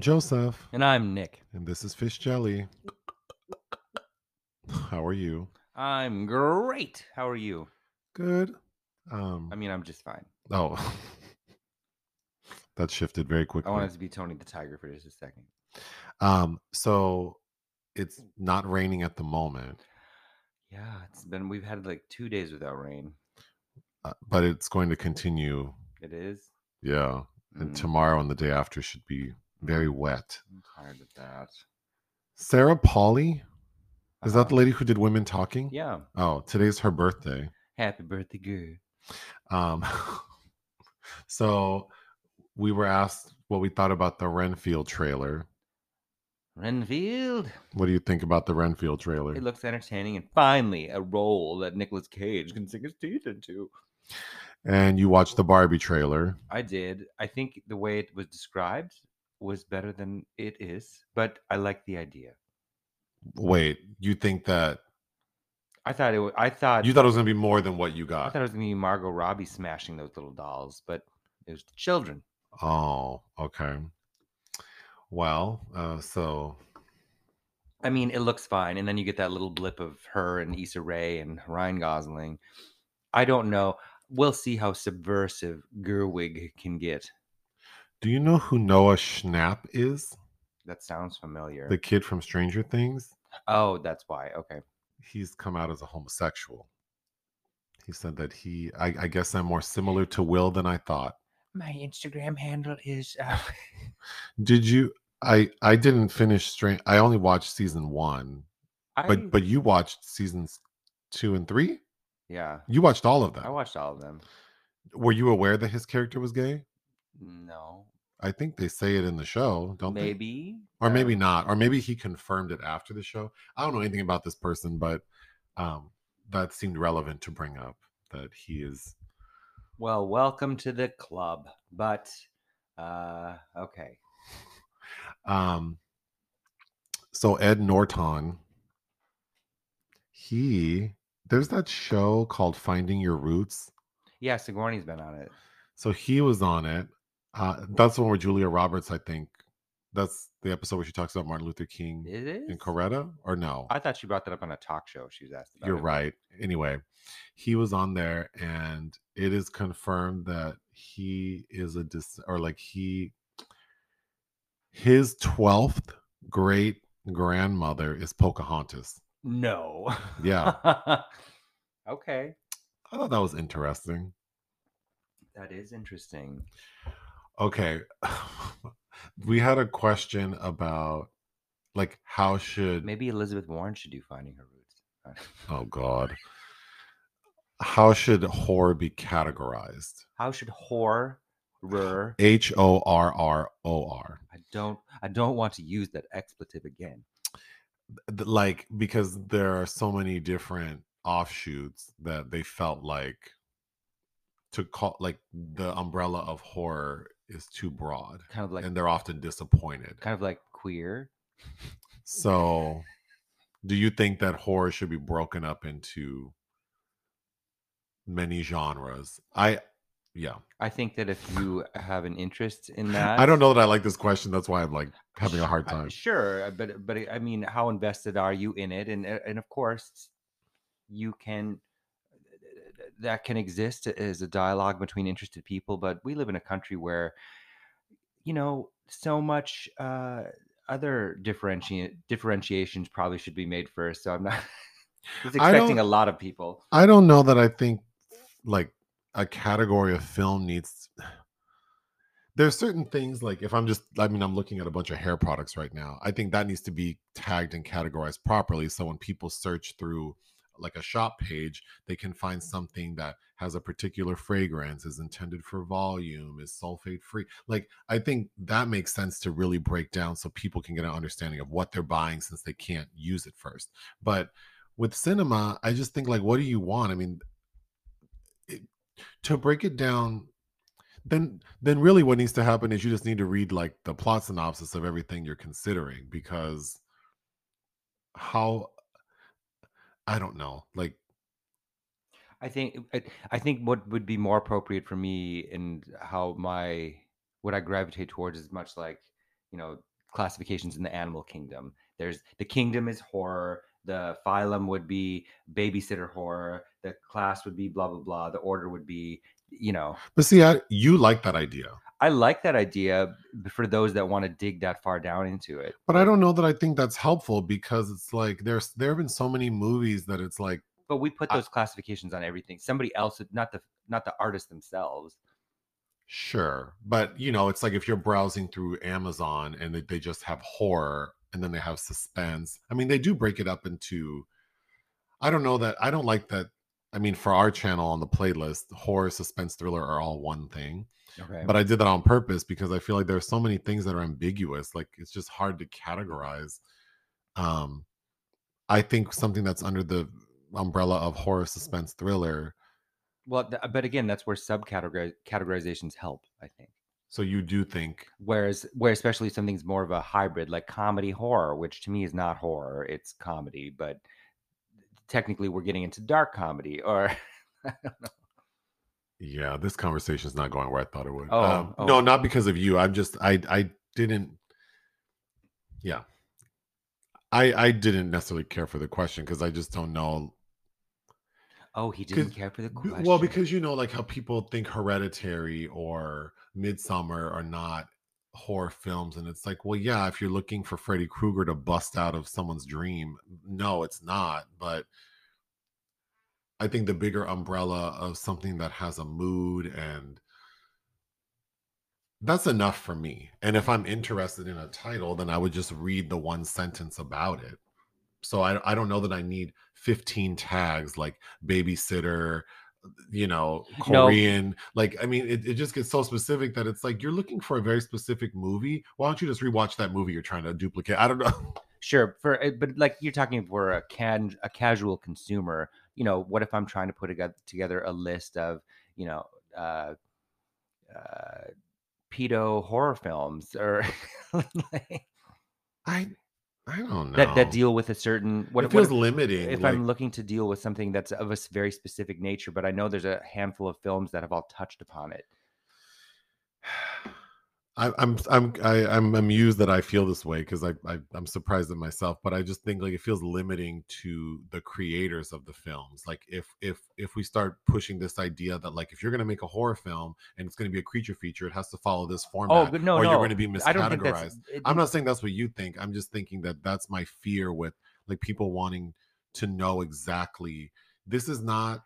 I'm Joseph, And I'm Nick. and this is Fish Jelly. How are you? I'm great. How are you? Good. Um. I mean, I'm just fine. Oh, that shifted very quickly. I wanted to be Tony the Tiger for just a second. Um. So it's not raining at the moment, Yeah, it's been, we've had like two days without rain. uh, but it's going to continue. It is. Yeah, and Mm, tomorrow and the day after should be very wet. I'm tired of that. Sarah Polley, is that the Uh-huh. lady who did Women Talking? Yeah. Oh, today's her birthday. Happy birthday, girl. Um, so we were asked what we thought about the Renfield trailer. Renfield. What do you think about the Renfield trailer? It looks entertaining and finally a role that Nicolas Cage can sink his teeth into. and you watched the Barbie trailer. I did. I think the way it was described was better than it is, but I like the idea. Wait, you think that I thought it. wa- I thought you thought it was gonna be more than what you got. I thought it was gonna be Margot Robbie smashing those little dolls, but it was the children. Oh, okay. Well, uh, so I mean, it looks fine, and then you get that little blip of her and Issa Rae and Ryan Gosling. I don't know. We'll see how subversive Gerwig can get. Do you know who Noah Schnapp is? That sounds familiar. The kid from Stranger Things. oh, that's why. Okay. He's come out as a homosexual. He said that he, I, I guess, I'm more similar to Will than I thought. My Instagram handle is. Uh... Did you? I I didn't finish Strange. I only watched season one, I, but but you watched seasons two and three. yeah, You watched all of them. I watched all of them. Were you aware that his character was gay? No, I think they say it in the show, don't they? maybe Or maybe not. Or maybe he confirmed it after the show. I don't know anything about this person, but um, that seemed relevant to bring up that he is. Well, welcome to the club. But uh okay. Um, so Ed Norton, he there's that show called Finding Your Roots. Yeah, Sigourney's been on it. So he was on it. Uh, that's the one where Julia Roberts, I think. That's the episode where she talks about Martin Luther King It is. and Coretta, or no? I thought she brought that up on a talk show. She was asked about You're it. right. Anyway, he was on there, and it is confirmed that he is a dis or like he his twelfth great grandmother is Pocahontas. No. Yeah. okay. I thought that was interesting. That is interesting. Okay. we had a question about like how should Maybe Elizabeth Warren should do Finding Her Roots. oh god. How should horror be categorized? How should horror H O R R O R. I don't I don't want to use that expletive again. like because there are so many different offshoots that they felt like to call like the umbrella of horror is too broad Kind of like and they're often disappointed kind of like queer. so do you think that horror should be broken up into many genres i yeah I think that if you have an interest in that i don't know that i like this question that's why i'm like having a hard time sure, but but I mean, how invested are you in it? And and of course, you can that can exist as a dialogue between interested people. But we live in a country where, you know, so much uh, other differentiate differentiations probably should be made first. So I'm not I expecting a lot of people. I don't know that I think like a category of film needs there's certain things like if I'm just I mean I'm looking at a bunch of hair products right now. I think that needs to be tagged and categorized properly so when people search through like a shop page, they can find something that has a particular fragrance, is intended for volume, is sulfate free. Like I think that makes sense to really break down so people can get an understanding of what they're buying since they can't use it first. But with cinema, I just think like, what do you want? I mean, it, to break it down, then then really what needs to happen is you just need to read like the plot synopsis of everything you're considering because how I don't know, like I think uh, I, I think what would be more appropriate for me and how my what I gravitate towards is much like you know classifications in the animal kingdom. There's the kingdom is horror, the phylum would be babysitter horror, the class would be blah blah blah, the order would be, you know. But see, I, you like that idea. I like that idea for those that want to dig that far down into it. But I don't know that I think that's helpful because it's like there's there have been so many movies that it's like But we put I- those classifications on everything. Somebody else, not the not the artists themselves. Sure. But, you know, it's like if you're browsing through Amazon and they, they just have horror and then they have suspense. I mean, they do break it up into, I don't know that, I don't like that. I mean, for our channel on the playlist, horror, suspense, thriller are all one thing. Okay. But I did that on purpose because I feel like there's so many things that are ambiguous. Like it's just hard to categorize. Um, I think something that's under the umbrella of horror, suspense, thriller. well, th- but again, that's where subcategori categorizations help. I think. So you do think Whereas, where especially something's more of a hybrid, like comedy horror, which to me is not horror; it's comedy. But technically, we're getting into dark comedy, or Yeah, this conversation is not going where I thought it would. Oh, Um, oh. no, not because of you. I'm just I I didn't. Yeah, I I didn't necessarily care for the question because I just don't know. oh, he didn't care for the question. Well, because you know, like how people think Hereditary or Midsommar are not horror films, and it's like, well, yeah, if you're looking for Freddy Krueger to bust out of someone's dream, no, it's not. But I think the bigger umbrella of something that has a mood and that's enough for me. And if I'm interested in a title, then I would just read the one sentence about it. So I I don't know that I need 15 tags like babysitter, you know, No. Korean. Like, I mean, it, it just gets so specific that it's like you're looking for a very specific movie. Why don't you just rewatch that movie you're trying to duplicate? I don't know. Sure, for uh, but like you're talking for a can a casual consumer, you know, what if I'm trying to put together together a list of, you know, uh uh pedo horror films or like, I I don't know. that that deal with a certain what it what feels if, limiting. if like- I'm looking to deal with something that's of a very specific nature, but I know there's a handful of films that have all touched upon it. I, I'm I'm I, I'm amused that I feel this way because I, I I'm surprised at myself, but I just think like it feels limiting to the creators of the films. Like if if if we start pushing this idea that like if you're gonna make a horror film and it's gonna be a creature feature, it has to follow this Oh, format, good- no, or no. you're gonna be miscategorized. it- I'm not saying that's what you think. I'm just thinking that that's my fear with like people wanting to know exactly. This is not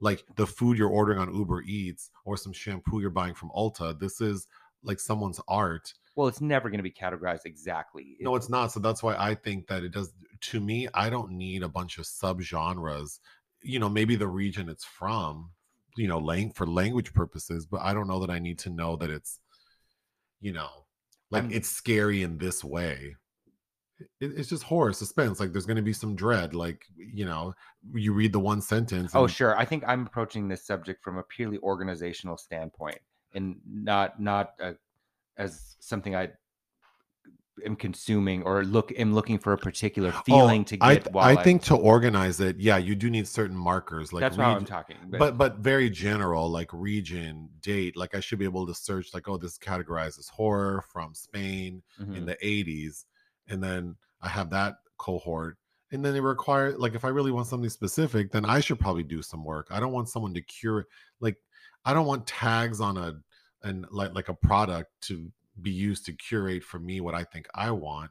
like the food you're ordering on Uber Eats or some shampoo you're buying from Ulta. This is like someone's art. well, it's never going to be categorized exactly. No, it's not. So that's why I think that it does. To me, I don't need a bunch of subgenres. You know, maybe the region it's from. You know, lang- for language purposes, but I don't know that I need to know that it's. You know, like I'm- it's scary in this way. It, it's just horror suspense. Like there's going to be some dread. Like you know, you read the one sentence. Oh, sure. I think I'm approaching this subject from a purely organizational standpoint, and not not uh as something I am consuming or look am looking for a particular feeling to Oh, I, get. th- I I'm- think to organize it, yeah, you do need certain markers. Like that's how I'm talking. But, but but very general like region date like i should be able to search like oh this categorizes horror from spain in Mhm. the 80s and then i have that cohort and then it require like if i really want something specific then i should probably do some work i don't want someone to cure like i don't want tags on a and like like a product to be used to curate for me what i think i want.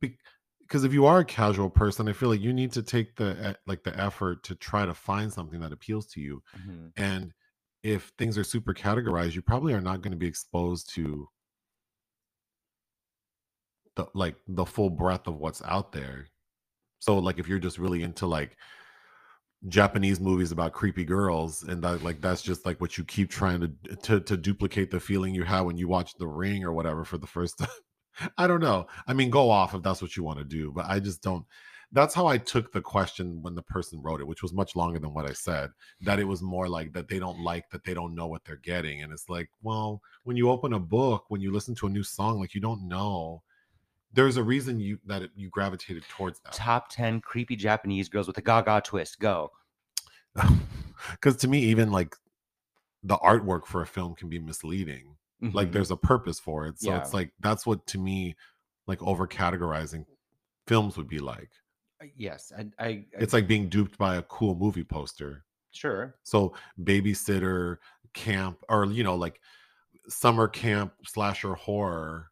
Because if you are a casual person i feel like you need to take the like the effort to try to find something that appeals to you. Mhm. and if things are super categorized you probably are not going to be exposed to the like the full breadth of what's out there. So like if you're just really into like japanese movies about creepy girls and that like that's just like what you keep trying to to, to duplicate the feeling you had when you watched the ring or whatever for the first time i don't know. I mean go off if that's what you want to do but i just don't that's how i took the question when the person wrote it which was much longer than what i said that it was more like that they don't like that they don't know what they're getting and it's like well when you open a book when you listen to a new song like you don't know there's a reason you that it, you gravitated towards that top ten creepy Japanese girls with a Gaga twist. Go. because to me even like the artwork for a film can be misleading like Mhm. there's a purpose for it so Yeah. it's like that's what to me like over categorizing films would be like Uh, yes, I, I, I it's like being duped by a cool movie poster sure. so babysitter camp or you know like summer camp slasher horror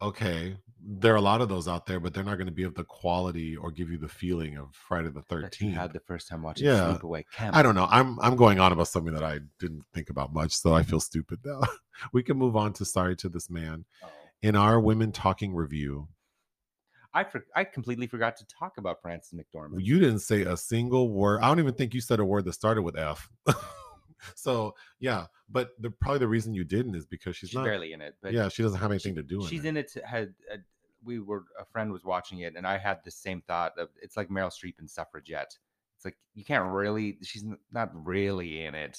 okay there are a lot of those out there but they're not going to be of the quality or give you the feeling of friday the 13th had the first time watching Yeah. Sleepaway Camp. I don't know. I'm I'm going on about something that I didn't think about much, so I mm-hmm. feel stupid now. we can move on to sorry to this man. Oh. In our women talking review, I for, I completely forgot to talk about Frances McDormand. you didn't say a single word. I don't even think you said a word that started with F. so yeah, but the probably the reason you didn't is because she's, she's not. barely in it, but yeah, she doesn't have anything to do. she's in it. She's in it. to- Had uh, we were a friend was watching it, and I had the same thought of it's like Meryl Streep in Suffragette. It's like you can't really. She's not really in it.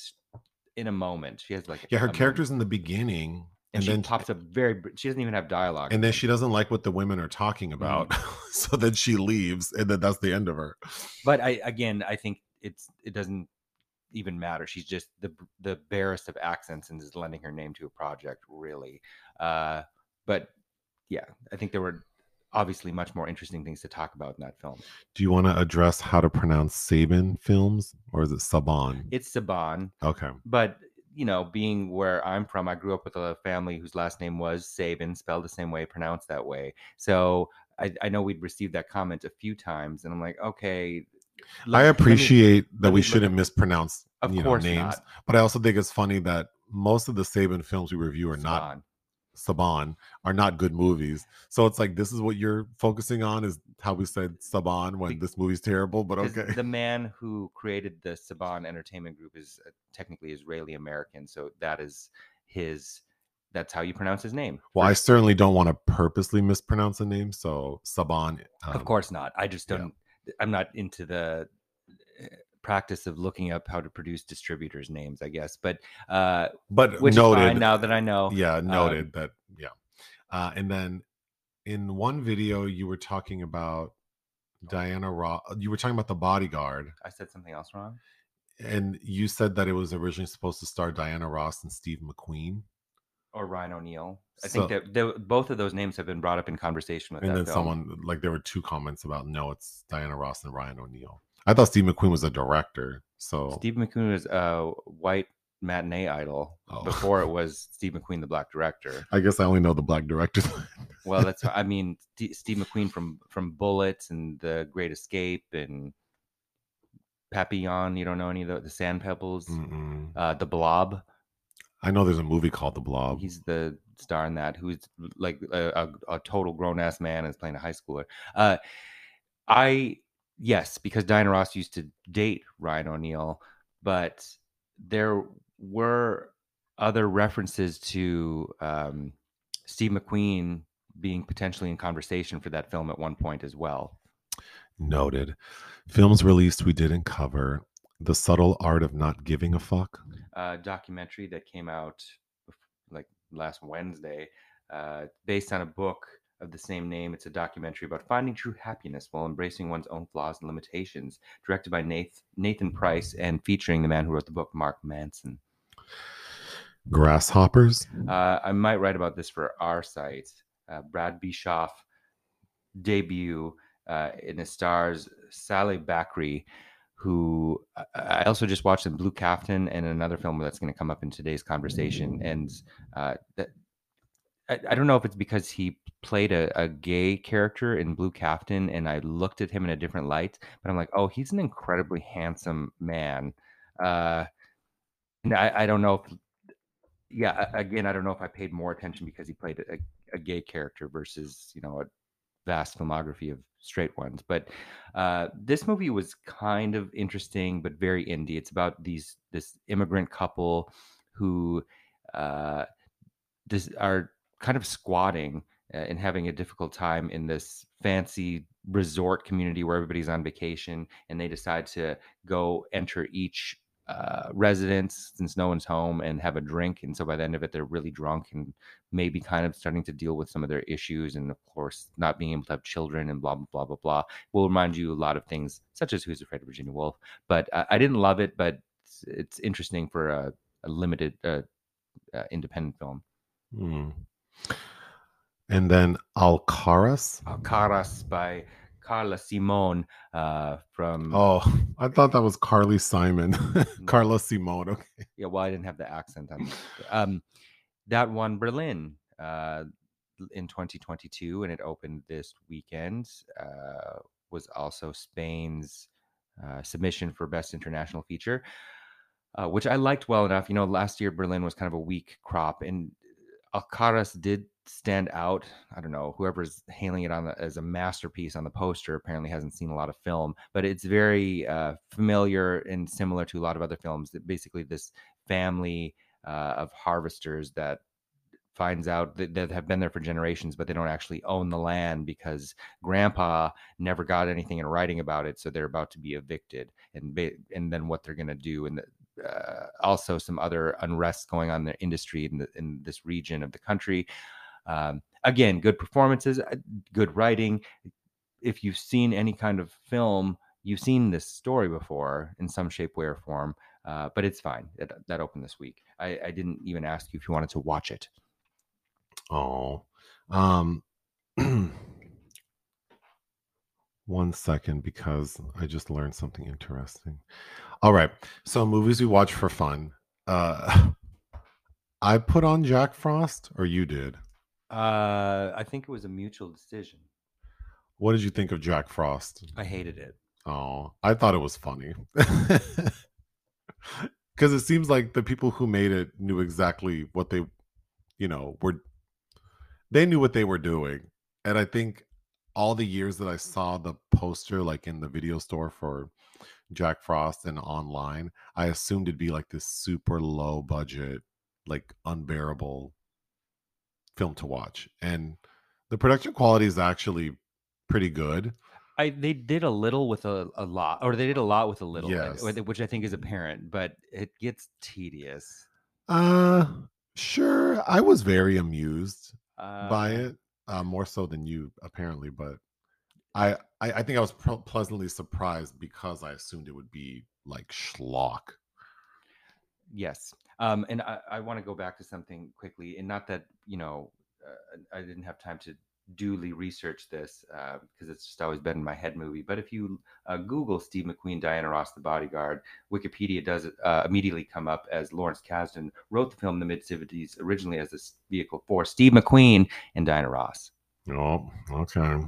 In a moment, she has like Yeah, her moment, character's in the beginning, and, and, she then pops up very. She doesn't even have dialogue. and then she doesn't like what the women are talking about, Mm. so then she leaves, and then that's the end of her. but I again, I think it's it doesn't even matter. She's just the the barest of accents and is lending her name to a project, really. Uh, but yeah, I think there were obviously much more interesting things to talk about in that film. Do you want to address how to pronounce Saban films, or is it Saban? It's Saban, Okay. but you know, being where I'm from, I grew up with a family whose last name was Sabin, spelled the same way, pronounced that way. So I, I know we'd received that comment a few times, and I'm like, okay. I let me- appreciate that we shouldn't mispronounce Of you know, names, not. but I also think it's funny that most of the Saban films we review are not Saban. Are not good movies. So it's like this is what you're focusing on is how we said Saban when this movie's terrible, but okay. The man who created the Saban Entertainment Group is uh, technically Israeli American, so that is his. That's how you pronounce his name. well, I certainly don't want to purposely mispronounce a name, so Saban. of um, course not. I just don't. I'm not into the uh, practice of looking up how to produce distributors' names. I guess, but uh, but which noted is fine now that I know. yeah Um, noted that yeah uh and then in one video you were talking about diana ross you were talking about the bodyguard I said something else wrong. and you said that it was originally supposed to star diana ross and steve mcqueen Or Ryan O'Neal. I So- think that the, both of those names have been brought up in conversation with and that then film. someone like there were two comments about no it's diana ross and ryan o'neal i thought steve mcqueen was a director so Steve McQueen was a white matinee idol Oh. before it was Steve McQueen, the black director. i guess i only know the black directors Well, that's I mean Steve McQueen from from Bullitt and The Great Escape and Papillon. You don't know any of the, the Sand Pebbles, uh, The Blob. I know there's a movie called the blob He's the star in that. Who's like a, a, a total grown ass man and is playing a high schooler. Uh, I yes, because Diana Ross used to date Ryan O'Neal, but there were other references to um, Steve McQueen being potentially in conversation for that film at one point as well. Noted. Films released we didn't cover. The Subtle Art of Not Giving a Fuck. A documentary that came out like last Wednesday, uh, based on a book of the same name. It's a documentary about finding true happiness while embracing one's own flaws and limitations, directed by Nath- Nathan Price and featuring the man who wrote the book, Mark Manson. Grasshoppers. Uh, I might write about this for our site. Uh, Brad Bischoff debut uh, in the stars Saleh Bakri, who I- also just watched in Blue Kaftan and another film that's going to come up in today's conversation. And uh, that I, I don't know if it's because he played a, a gay character in Blue Kaftan, and I looked at him in a different light. But I'm like, oh, he's an incredibly handsome man. Uh, and I, I don't know if yeah again i don't know if i paid more attention because he played a, a gay character versus you know a vast filmography of straight ones but uh, this movie was kind of interesting but very indie. It's about these this immigrant couple who uh, this are kind of squatting uh, and having a difficult time in this fancy resort community where everybody's on vacation and they decide to go enter each uh, residence since no one's home and have a drink. And so by the end of it, they're really drunk and maybe kind of starting to deal with some of their issues. And of course, not being able to have children and blah, blah, blah, blah, blah. Will remind you a lot of things, such as Who's Afraid of Virginia Woolf. But uh, I didn't love it, but it's, it's interesting for a, a limited uh, uh, independent film. Hmm. And then Alcarràs. Alcarràs by Carla Simón uh, from. Oh, I thought that was Carly Simon. Carla Simón. Okay. Yeah, well, I didn't have the accent on. um, that won Berlin uh, in 2022, and it opened this weekend. Uh, was also Spain's uh, submission for best international feature, uh, which I liked well enough. You know, last year Berlin was kind of a weak crop, and Alcarràs did stand out. I don't know, whoever's hailing it on the, as a masterpiece on the poster apparently hasn't seen a lot of film, but it's very uh, familiar and similar to a lot of other films. That basically this family uh, of harvesters that finds out that, that have been there for generations, but they don't actually own the land because grandpa never got anything in writing about it. So they're about to be evicted. And, and then what they're going to do. And the, uh, also some other unrest going on in the industry in, the, in this region of the country. Um, again, good performances, uh, good writing. If you've seen any kind of film, you've seen this story before in some shape, way, or form. Uh, but it's fine. That, that opened this week. I, I, didn't even ask you if you wanted to watch it. Oh, um, one second because I just learned something interesting. All right, so movies we watch for fun. Uh, I put on Jack Frost, or you did? Uh, I think it was a mutual decision. What did you think of Jack Frost? I hated it. Oh, I thought it was funny. Because it seems like the people who made it knew exactly what they, you know, were they knew what they were doing. And I think all the years that I saw the poster, like in the video store for Jack Frost and online, I assumed it'd be like this super low budget, like unbearable film to watch. And the production quality is actually pretty good. I they did a little with a, a lot, or they did a lot with a little, yes. which I think is apparent, but it gets tedious. Uh, sure. I was very amused uh, by it, uh, more so than you apparently. But I, I, I think I was pleasantly surprised because I assumed it would be like schlock. Yes, um, and I, I want to go back to something quickly, and not that you know uh, I didn't have time to duly research this because uh, it's just always been in my head movie. But if you uh, Google Steve McQueen, Diana Ross, The Bodyguard, Wikipedia does uh, immediately come up as Lawrence Kasdan wrote the film in the mid 70s originally as a vehicle for Steve McQueen and Diana Ross. Oh, okay.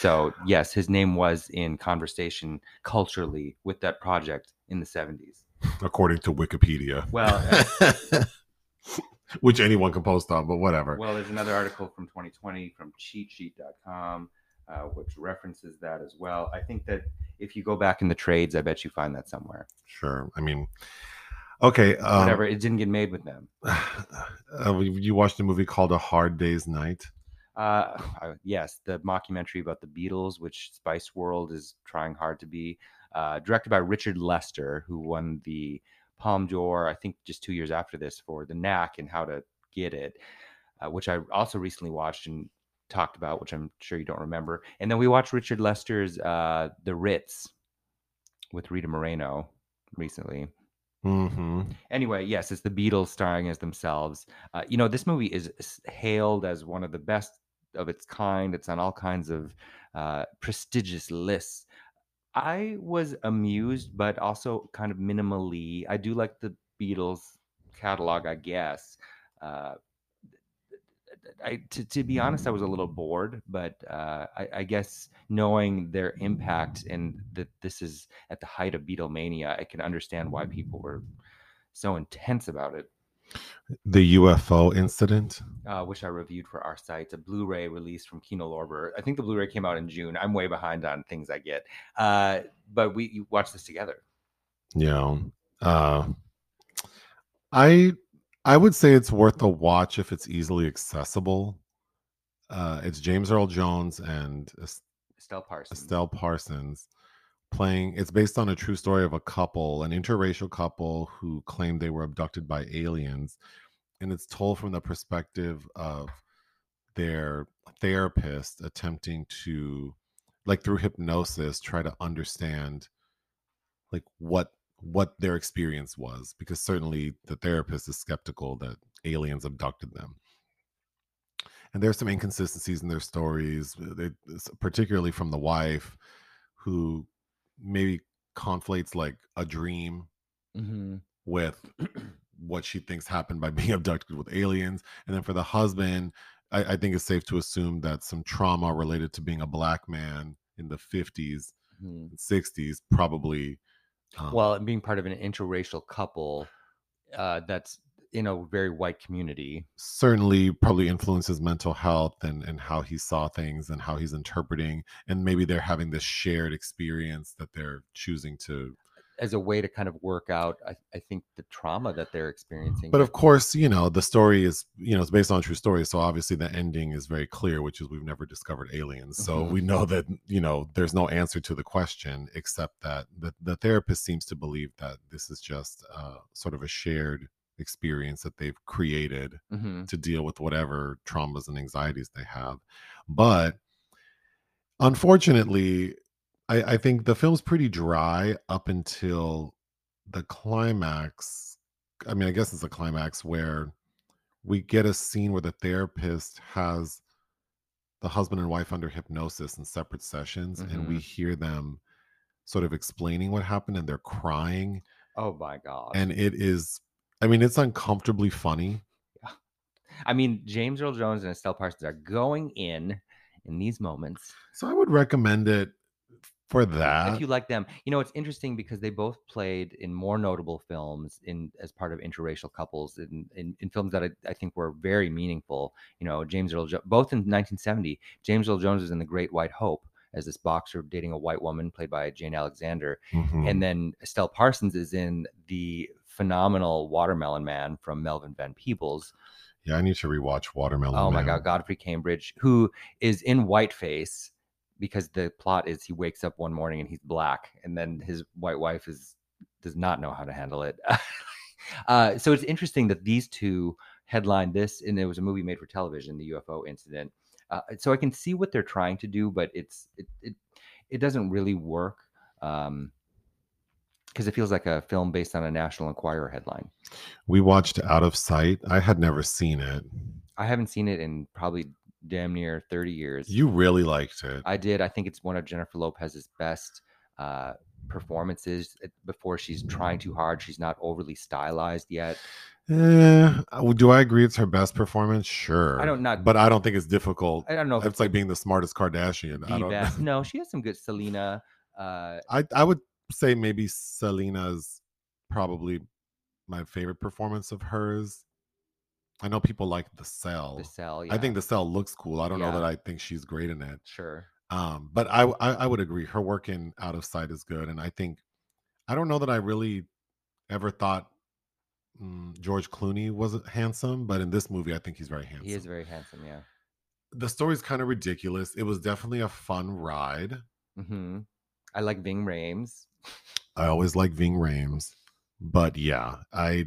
So yes, his name was in conversation culturally with that project in the 70s. According to Wikipedia. Well, which anyone can post on, but whatever. Well, there's another article from 2020 from cheatsheet.com, uh, which references that as well. I think that if you go back in the trades, I bet you find that somewhere. Sure. I mean, okay. Um, whatever. It didn't get made with them. Uh, you watched a movie called A Hard Day's Night? Uh, yes, the mockumentary about the Beatles, which Spice World is trying hard to be. Uh, directed by Richard Lester, who won the Palme d'Or, I think just two years after this for the knack and how to get it, uh, which I also recently watched and talked about, which I'm sure you don't remember. And then we watched Richard Lester's uh, The Ritz with Rita Moreno recently. Mm-hmm. Anyway, yes, it's the Beatles starring as themselves. Uh, you know, this movie is hailed as one of the best of its kind. It's on all kinds of uh, prestigious lists. I was amused, but also kind of minimally. I do like the Beatles catalog, I guess. Uh, I, to, to be honest, I was a little bored, but uh, I, I, guess knowing their impact and that this is at the height of Beatlemania, I can understand why people were so intense about it the UFO incident, uh, which I reviewed for our site, a Blu-ray release from Kino Lorber. I think the Blu-ray came out in June. I'm way behind on things I get, uh, but we watched this together. Yeah, uh, I I would say it's worth a watch if it's easily accessible. Uh, it's James Earl Jones and Estelle Parsons. Estelle Parsons playing it's based on a true story of a couple an interracial couple who claimed they were abducted by aliens and it's told from the perspective of their therapist attempting to like through hypnosis try to understand like what what their experience was because certainly the therapist is skeptical that aliens abducted them. And there's some inconsistencies in their stories, particularly from the wife, who maybe conflates like a dream hmm with what she thinks happened by being abducted with aliens. And then for the husband, I, I think it's safe to assume that some trauma related to being a black man in the 50s hmm 60s probably. Um, Well, and being part of an interracial couple uh, that's in a very white community. certainly probably influences mental health and and how he saw things and how he's interpreting and maybe they're having this shared experience that they're choosing to as a way to kind of work out I, I think the trauma that they're experiencing but of course you know the story is you know it's based on true story so obviously the ending is very clear which is we've never discovered aliens so Mhm. we know that you know there's no answer to the question except that the, the therapist seems to believe that this is just uh, sort of a shared experience that they've created Mhm. to deal with whatever traumas and anxieties they have. But unfortunately, I, I think the film's pretty dry up until the climax. I mean, I guess it's a climax where we get a scene where the therapist has the husband and wife under hypnosis in separate sessions, and we Mhm. hear them sort of explaining what happened, and they're crying. oh my god And it is, I mean, it's uncomfortably funny. Yeah. i mean james earl jones and estelle parsons are going in in these moments So I would recommend it for that. if you like them you know it's interesting because they both played in more notable films in as part of interracial couples in, in, in films that I, I think were very meaningful you know james earl jo- both in 1970 james earl jones is in the great white hope as this boxer dating a white woman played by jane alexander Mhm. and then estelle parsons is in the phenomenal watermelon man from melvin van peebles yeah, I need to rewatch Watermelon. oh my Man. god godfrey cambridge who is in whiteface because the plot is he wakes up one morning and he's black and then his white wife is does not know how to handle it uh, so it's interesting that these two headlined this and it was a movie made for television the ufo incident uh, so i can see what they're trying to do but it's it it, it doesn't really work um because it feels like a film based on a national enquirer headline We watched Out of Sight. I had never seen it. i haven't seen it in probably damn near 30 years You really liked it. I did. I think it's one of Jennifer Lopez's best uh, performances uh, before she's trying too hard. She's not overly stylized yet. Eh, uh, do I agree it's her best performance? Sure. I don't- not- but I don't think it's difficult. I don't know It's like being the smartest Kardashian. I don't best. No, she has some good Selena. Uh, I I would say maybe Selena's probably my favorite performance of hers. I know people like The Cell. the cell. Yeah. I think The Cell looks cool. I don't know that I think she's great in it. sure. Um, but I, I I would agree. Her work in Out of Sight is good, and I think I don't know that I really ever thought mm, George Clooney was handsome, but in this movie, I think he's very handsome. He is very handsome. Yeah. the story's kind of ridiculous. It was definitely a fun ride. hmm I like Ving Rhames. I always like Ving Rhames, but yeah, I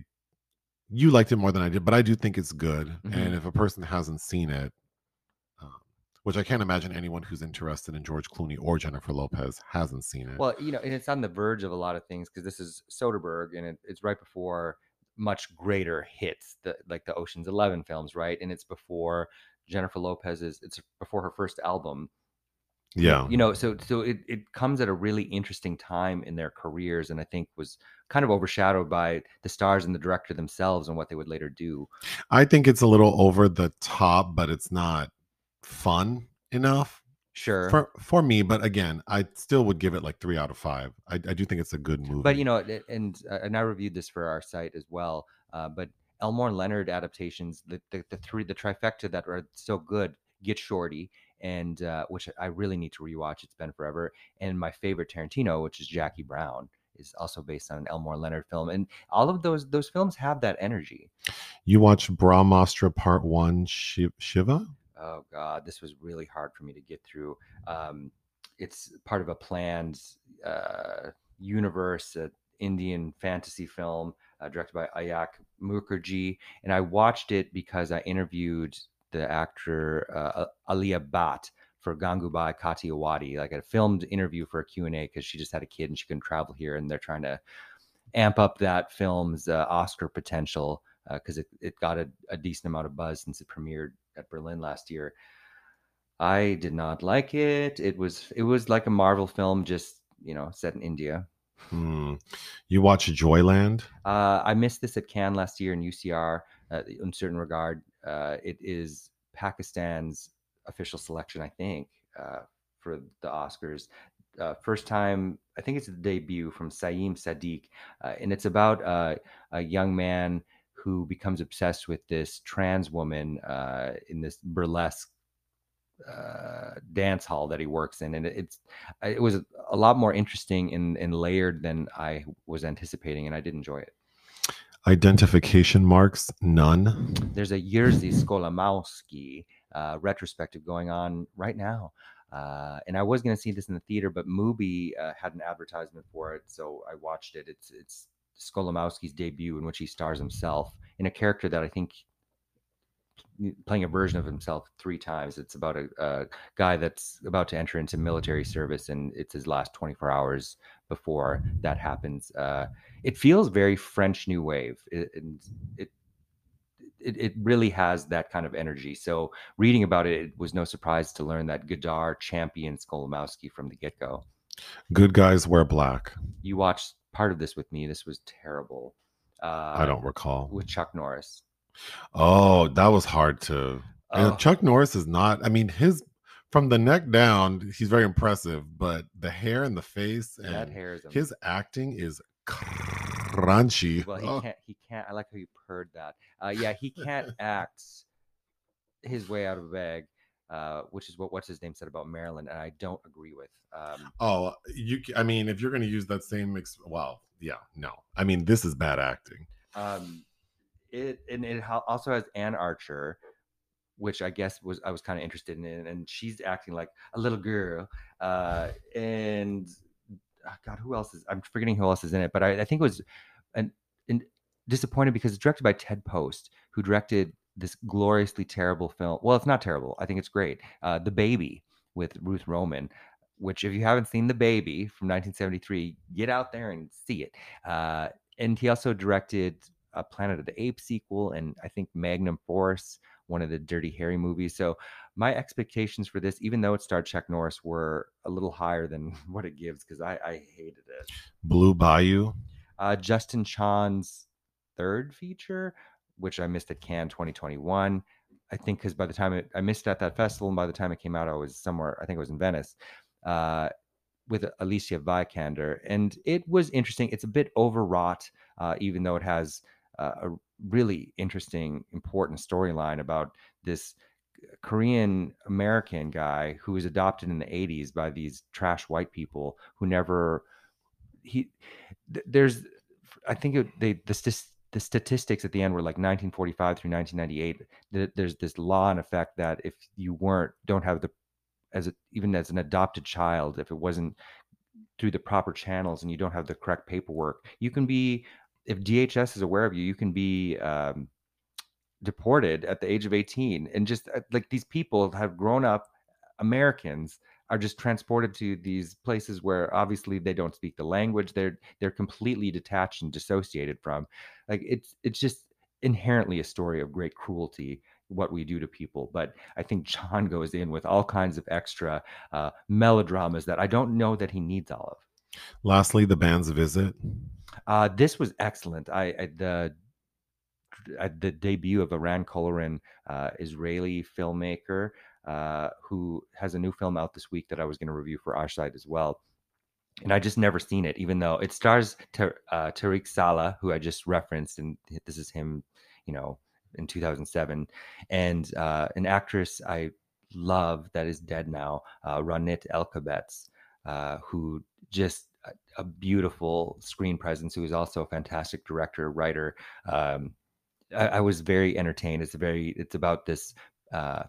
you liked it more than I did, but I do think it's good. Mhm. And if a person hasn't seen it, um, which I can't imagine anyone who's interested in George Clooney or Jennifer Lopez hasn't seen it. Well, you know, and it's on the verge of a lot of things because this is Soderbergh, and it, it's right before much greater hits, the like the Ocean's Eleven films, right? And it's before Jennifer Lopez's. It's before her first album. Yeah, You know, so so it it comes at a really interesting time in their careers, and I think was kind of overshadowed by the stars and the director themselves and what they would later do. I think it's a little over the top, but it's not fun enough Sure. for for me. But again, I still would give it like three out of five. I, I do think it's a good movie. but you know and uh, and i reviewed this for our site as well uh, but elmore leonard adaptations the, the the three the trifecta that are so good get shorty and uh, which i really need to rewatch it's been forever and my favorite tarantino which is jackie brown is also based on an elmore leonard film and all of those those films have that energy you watched Brahmastra Part One, Shiva. oh god this was really hard for me to get through um it's part of a planned uh universe uh, indian fantasy film uh, directed by ayan mukerji and i watched it because i interviewed the actor uh, Alia Bhatt for Gangubai Kathiawadi, like a filmed interview for a Q&A because she just had a kid and she couldn't travel here and they're trying to amp up that film's uh, Oscar potential because it, it got a, a decent amount of buzz since it premiered at Berlin last year. I did not like it. It was it was like a Marvel film, just you know, set in India. Hmm. You watch Joyland? Uh, I missed this at Cannes last year in UCR. Uh, Un Certain Regard, uh, it is Pakistan's official selection, I think, uh, for the Oscars. Uh, first time, I think it's the debut from Saim Sadiq, uh, and it's about uh, a young man who becomes obsessed with this trans woman uh, in this burlesque uh, dance hall that he works in, and it, it's it was a lot more interesting and, and layered than I was anticipating, and I did enjoy it. Identification marks? None. There's a Jerzy Skolimowski uh, retrospective going on right now. Uh, and I was going to see this in the theater, but Mubi uh, had an advertisement for it, so I watched it. It's it's Skolimowski's debut in which he stars himself in a character that I think playing a version of himself three times. It's about a, a, guy that's about to enter into military service, and it's his last 24 hours before that happens. Uh, it feels very French New Wave, it, it, it it really has that kind of energy. So reading about it, it was no surprise to learn that Godard championed Skolimowski from the get go. Good guys wear black. You watched part of this with me. This was terrible. Uh, I don't recall with Chuck Norris. Oh, that was hard to. Oh. Chuck Norris is not. I mean, his from the neck down, he's very impressive, but the hair and the face and that hair is his acting is crunchy. Well, he oh. can't. He can't. I like how you purred that. Uh, yeah, he can't act his way out of a bag. Uh, which is what what's his name said about Marilyn, and I don't agree with. Um, oh, you. I mean, if you're going to use that same, ex- well, yeah, no. I mean, this is bad acting. Um, it and it also has Anne Archer, which I guess was I was kind of interested in, and she's acting like a little girl. Uh, and oh God, who else is? I'm forgetting who else is in it, but I, I think it was an, an disappointed because it's directed by Ted Post, who directed this gloriously terrible film. Well, it's not terrible. I think it's great. Uh, the Baby with Ruth Roman, which if you haven't seen The Baby from 1973, get out there and see it. Uh, and he also directed a Planet of the Apes sequel, and I think Magnum Force, one of the Dirty Harry movies. So my expectations for this, even though it starred Chuck Norris, were a little higher than what it gives because I, I, hated it. Blue Bayou. Uh, Justin Chon's third feature, which I missed at Cannes 2021. I think because by the time it, I missed at that festival, and by the time it came out, I was somewhere. I think it was in Venice. Uh, with Alicia Vikander, and it was interesting. It's a bit overwrought, uh, even though it has uh, Uh, a really interesting, important storyline about this uh, Korean American guy who was adopted in the 80s by these trash white people who never he there's I think it, they the the statistics at the end were like 1945 through 1998 there's this law in effect that if you weren't don't have the as a, even as an adopted child if it wasn't through the proper channels and you don't have the correct paperwork you can be if DHS is aware of you, you can be um, deported at the age of 18. And just uh, like these people have grown up, Americans are just transported to these places where obviously they don't speak the language. They're they're completely detached and dissociated from. Like it's it's just inherently a story of great cruelty what we do to people. But I think Chon goes in with all kinds of extra uh, melodramas that I don't know that he needs all of. Lastly, the band's visit. Uh, this was excellent. I, I the at the debut of Eran Kolirin, uh, Israeli filmmaker, uh, who has a new film out this week that I was going to review for our site as well. And I just never seen it, even though it stars Ter- uh, Tariq Saleh, who I just referenced, and this is him, you know, in 2007, and uh, an actress I love that is dead now, uh, Ronit Elkabetz, uh, who just a beautiful screen presence who is also a fantastic director writer um, I, I, was very entertained. It's a very it's about this uh,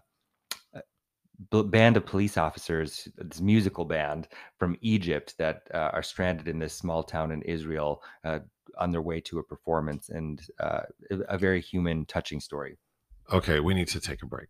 band of police officers this musical band from egypt that uh, are stranded in this small town in israel uh, on their way to a performance and uh, a very human touching story. Okay we need to take a break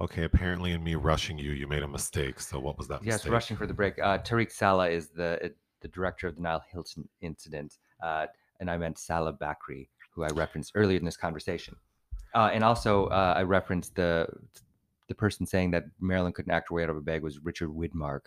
Okay, apparently in me rushing you, you made a mistake. So what was that Yes, mistake? rushing for the break. Uh, Tarik Saleh is the the director of the Nile Hilton incident, uh, and I meant Saleh Bakri, who I referenced earlier in this conversation. Uh, and also, uh, I referenced the the person saying that Marilyn couldn't act her way out of a bag was Richard Widmark.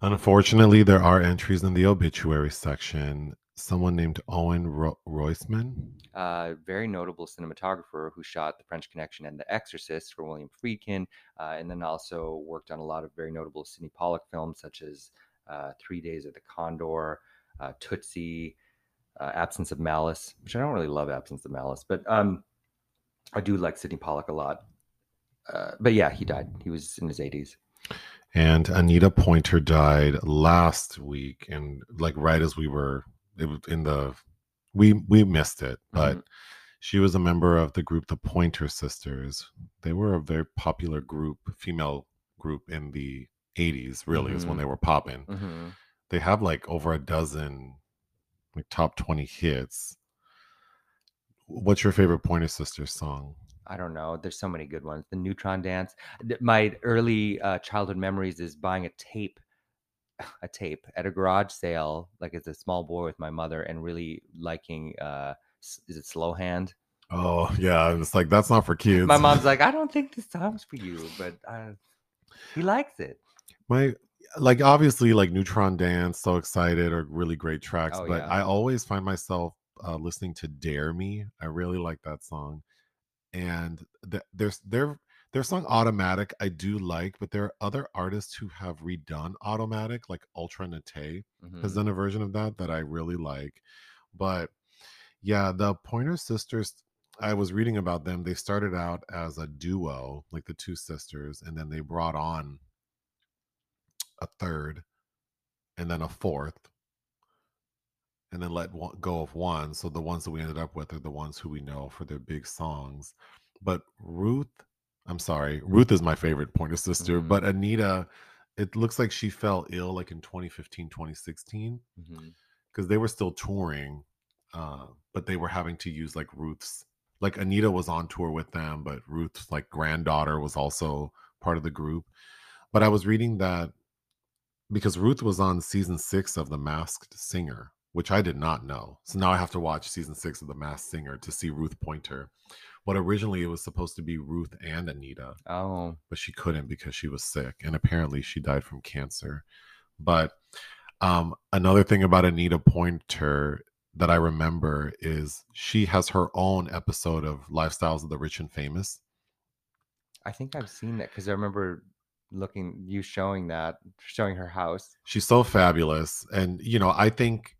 Unfortunately, there are entries in the obituary section. Someone named Owen Ro- Roizman. uh, very notable cinematographer who shot The French Connection and The Exorcist for William Friedkin, uh, and then also worked on a lot of very notable Sydney Pollack films such as uh, Three Days of the Condor, uh, Tootsie, uh, Absence of Malice, which I don't really love Absence of Malice, but um, I do like Sydney Pollack a lot. Uh, but yeah, he died. He was in his 80s. And Anita Pointer died last week, and like right as we were it was in the we we missed it, but Mhm. she was a member of the group the Pointer Sisters. They were a very popular group, female group in the 80s, really, is when Mhm. they were popping. Mhm. They have like over a dozen like top 20 hits. What's your favorite Pointer Sisters song? I don't know. There's so many good ones. The Neutron Dance. My early uh, childhood memories is buying a tape, a tape at a garage sale, like as a small boy with my mother, and really liking uh, is it Slow Hand? Oh, yeah. It's like, that's not for kids. My mom's like, I don't think this song's for you, but uh, he likes it. my like obviously like neutron dance so excited are really great tracks Oh, but yeah. i always find myself uh, listening to dare me i really like that song and th- there's their their song automatic i do like but there are other artists who have redone automatic like ultra nate has Mhm. done a version of that that i really like but yeah the pointer sisters i was reading about them they started out as a duo like the two sisters and then they brought on a third and then a fourth and then let one, go of one so the ones that we ended up with are the ones who we know for their big songs but ruth i'm sorry ruth is my favorite pointer sister Mhm. but anita it looks like she fell ill like in 2015 2016 Mhm. because they were still touring uh but they were having to use like ruth's like anita was on tour with them but ruth's like granddaughter was also part of the group but i was reading that because ruth was on season six of the masked singer which i did not know so now i have to watch season six of the masked singer to see ruth pointer but originally it was supposed to be ruth and anita Oh, but she couldn't because she was sick and apparently she died from cancer. But um another thing about anita pointer that i remember is she has her own episode of lifestyles of the rich and famous. I think I've seen that because I remember looking you showing that, showing her house. she's so fabulous and you know i think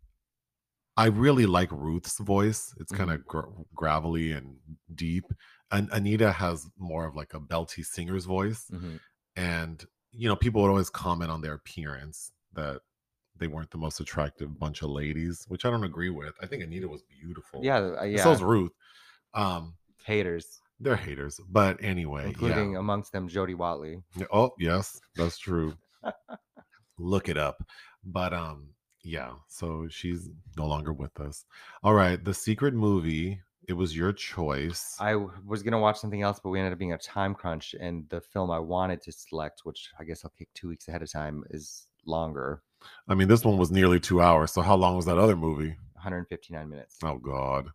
i really like ruth's voice it's kind of gr- gravelly and deep and anita has more of like a belty singer's voice Mhm. and you know people would always comment on their appearance that they weren't the most attractive bunch of ladies which i don't agree with i think anita was beautiful Yeah, uh, yeah. so's ruth um Haters, they're haters but anyway including yeah. amongst them Jody Watley. Oh yes that's true look it up but um yeah so she's no longer with us all right the secret movie it was your choice I w- was gonna watch something else, but we ended up being a time crunch, and the film I wanted to select, which I guess I'll kick two weeks ahead of time, is longer, i mean this one was nearly two hours so how long was that other movie 159 minutes. Oh God.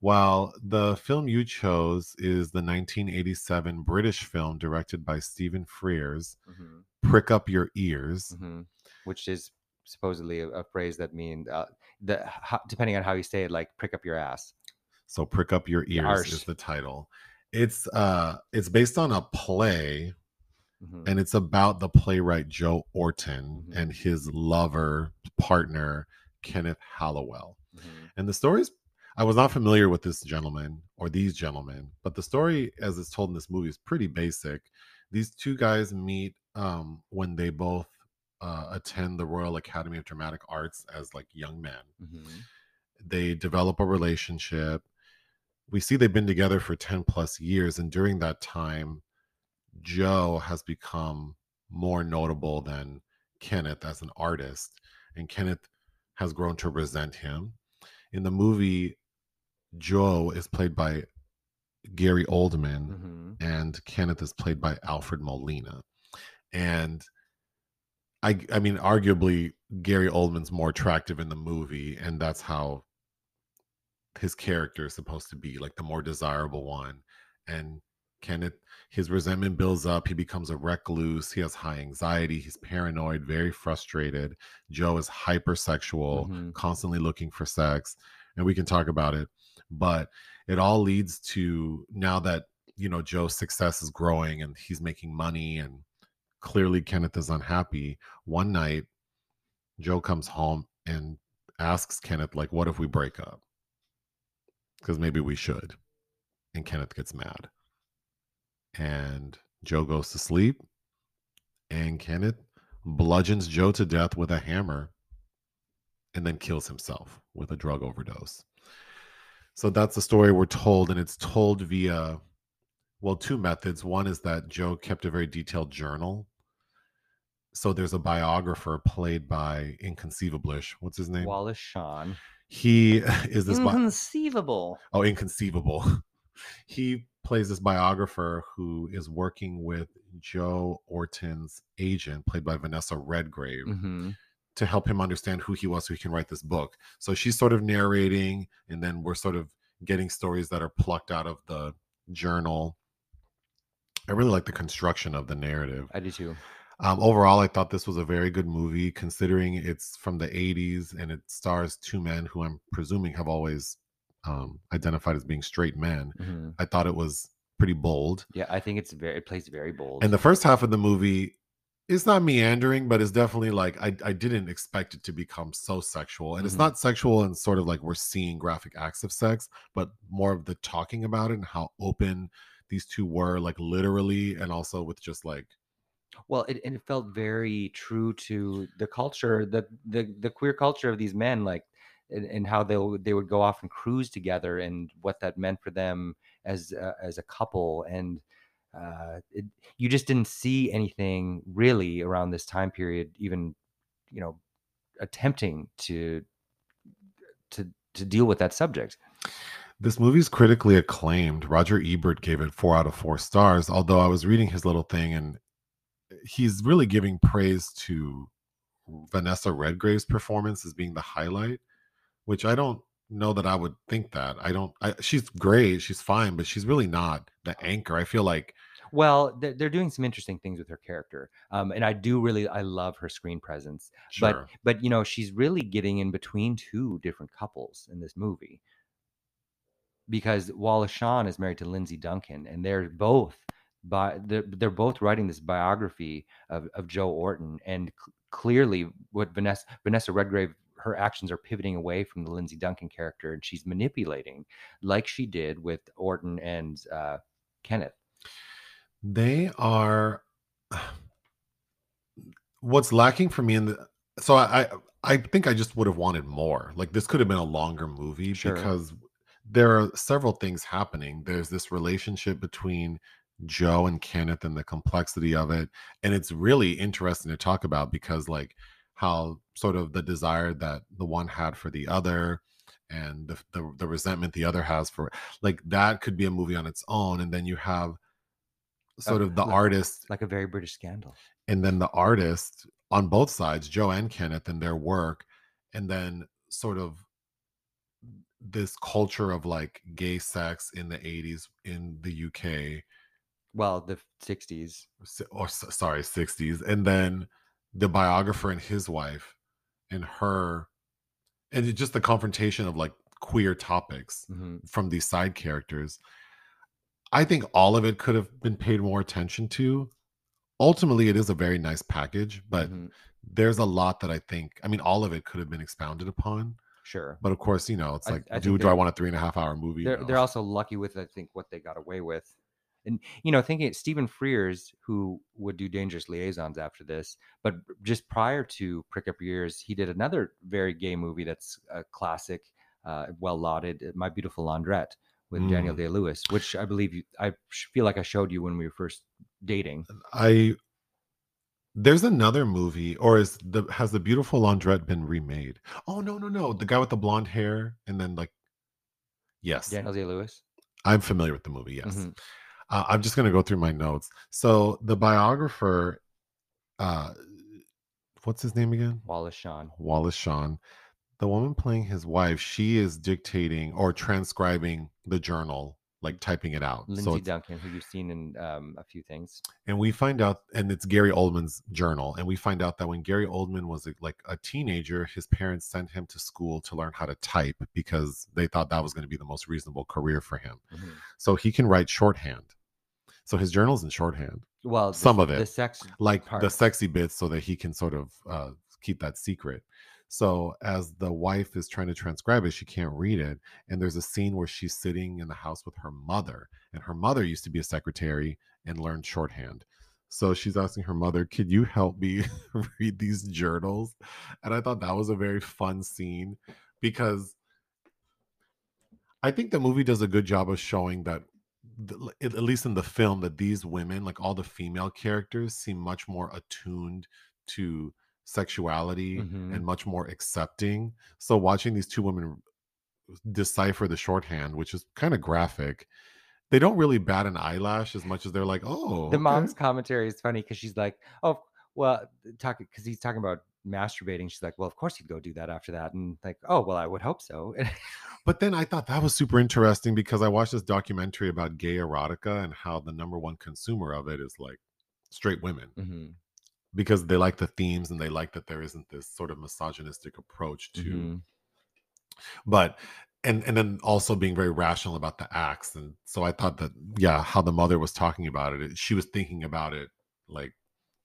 Well, the film you chose is the 1987 British film directed by Stephen Frears, Mhm, Prick Up Your Ears. mhm. Which is supposedly a, a phrase that means uh, the depending on how you say it, like prick up your ass. So Prick Up Your Ears arse. is the title. It's uh it's based on a play Mhm. and it's about the playwright Joe Orton Mhm. and his lover partner Kenneth Halliwell. Mhm. And the story's I was not familiar with this gentleman or these gentlemen, but the story, as it's told in this movie, is pretty basic. These two guys meet um, when they both uh, attend the Royal Academy of Dramatic Arts as like young men. Mhm. They develop a relationship. We see they've been together for 10 plus years. And during that time, Joe has become more notable than Kenneth as an artist. And Kenneth has grown to resent him. In the movie, Joe is played by Gary Oldman Mhm. and Kenneth is played by Alfred Molina. And I I mean arguably Gary Oldman's more attractive in the movie and that's how his character is supposed to be like the more desirable one. And Kenneth his resentment builds up he becomes a recluse he has high anxiety he's paranoid very frustrated. Joe is hypersexual Mhm. constantly looking for sex and we can talk about it. But it all leads to now that you know Joe's success is growing and he's making money and clearly Kenneth is unhappy. One night Joe comes home and asks Kenneth like what if we break up? Cuz maybe we should. And Kenneth gets mad. And Joe goes to sleep and Kenneth bludgeons Joe to death with a hammer and then kills himself with a drug overdose. So that's the story we're told, and it's told via, well, two methods. One is that Joe kept a very detailed journal. So there's a biographer played by Inconceivablish. What's his name? Wallace Shawn. He is this. Bi- Inconceivable. oh, inconceivable. he plays this biographer who is working with Joe Orton's agent, played by Vanessa Redgrave Mhm. to help him understand who he was so he can write this book. So she's sort of narrating, and then we're sort of getting stories that are plucked out of the journal. I really like the construction of the narrative. I do too. Um, overall, I thought this was a very good movie, considering it's from the 80s and it stars two men who I'm presuming have always um, identified as being straight men. Mhm. I thought it was pretty bold. Yeah, I think it's very. It plays very bold. And the first half of the movie is not meandering, but it's definitely like I, I didn't expect it to become so sexual. And it's Mhm. not sexual and sort of like we're seeing graphic acts of sex, but more of the talking about it and how open these two were, like literally, and also with just like Well, it, and it felt very true to the culture, the the the queer culture of these men, like and, and how they they would go off and cruise together, and what that meant for them as uh, as a couple, and uh, it, you just didn't see anything really around this time period, even you know, attempting to to to deal with that subject. This movie's critically acclaimed. Roger Ebert gave it four out of four stars, although I was reading his little thing and he's really giving praise to Vanessa Redgrave's performance as being the highlight, which I don't know that I would think that. I don't, I, she's great, she's fine, but she's really not the anchor. I feel like, Well, they're, doing some interesting things with her character, um, and I do really I love her screen presence. sure. but but you know she's really getting in between two different couples in this movie because Wallace Shawn is married to Lindsay Duncan and they're both by they're, they're both writing this biography of, of Joe Orton and c- clearly what Vanessa Vanessa Redgrave her actions are pivoting away from the Lindsay Duncan character and she's manipulating like she did with Orton and uh, Kenneth they are what's lacking for me in the so I, I I think I just would have wanted more. Like this could have been a longer movie Sure. because there are several things happening. There's this relationship between Joe and Kenneth and the complexity of it. And it's really interesting to talk about because like how sort of the desire that the one had for the other and the, the the resentment the other has for like that could be a movie on its own. And then you have sort of the like- artist like a very British scandal and then the artist on both sides, Joe and Kenneth, and their work, and then sort of this culture of like gay sex in the 80s in the UK, well the 60s or sorry, 60s, and then the biographer and his wife and her, and just the confrontation of like queer topics Mhm. from these side characters. I think all of it could have been paid more attention to. Ultimately, it is a very nice package, but Mhm. there's a lot that I think, I mean, all of it could have been expounded upon. Sure. But of course, you know, it's I- like, I think do, do I want a three and a half hour movie? They're No. they're also lucky with I think what they got away with. And you know, thinking Stephen Frears, who would do Dangerous Liaisons after this, but just prior to Prick Up Your Ears, he did another very gay movie that's a classic, uh, well lauded, My Beautiful Laundrette with Daniel Mm. Day Lewis, which I believe you, I sh- feel like I showed you when we were first dating. I there's another movie, or is the has the beautiful laundrette been remade? Oh no, no, no. The guy with the blonde hair and then like yes. Daniel Day Lewis. I'm familiar with the movie, yes. Mhm. Uh, I'm just gonna go through my notes. So the biographer, uh what's his name again? Wallace Shawn. Wallace Shawn. The woman playing his wife, she is dictating or transcribing the journal, like typing it out. Lindsay so Duncan, who you've seen in um, a few things. and we find out and it's gary oldman's journal and we find out that when gary oldman was a, like a teenager his parents sent him to school to learn how to type because they thought that was going to be the most reasonable career for him Mhm. so he can write shorthand so his journal's in shorthand Well, the- Some of the it. sex like the sexy bits so that he can sort of uh, keep that secret so as the wife is trying to transcribe it she can't read it and there's a scene where she's sitting in the house with her mother and her mother used to be a secretary and learned shorthand. So she's asking her mother could you help me read these journals? And i thought that was a very fun scene because i think the movie does a good job of showing that at at least in the film that these women like all the female characters seem much more attuned to sexuality Mhm. and much more accepting so watching these two women decipher the shorthand which is kind of graphic they don't really bat an eyelash as much as they're like oh the okay." mom's commentary is funny because she's like, "Oh, well, talking because he's talking about masturbating." She's like, "Well, of course he'd go do that after that," and like, "Oh, well, I would hope so." But then I thought that was super interesting because I watched this documentary about gay erotica and how the number one consumer of it is like straight women Mhm, because they like the themes and they like that there isn't this sort of misogynistic approach to mhm. but and and then also being very rational about the acts and so I thought that yeah how the mother was talking about it, she was thinking about it like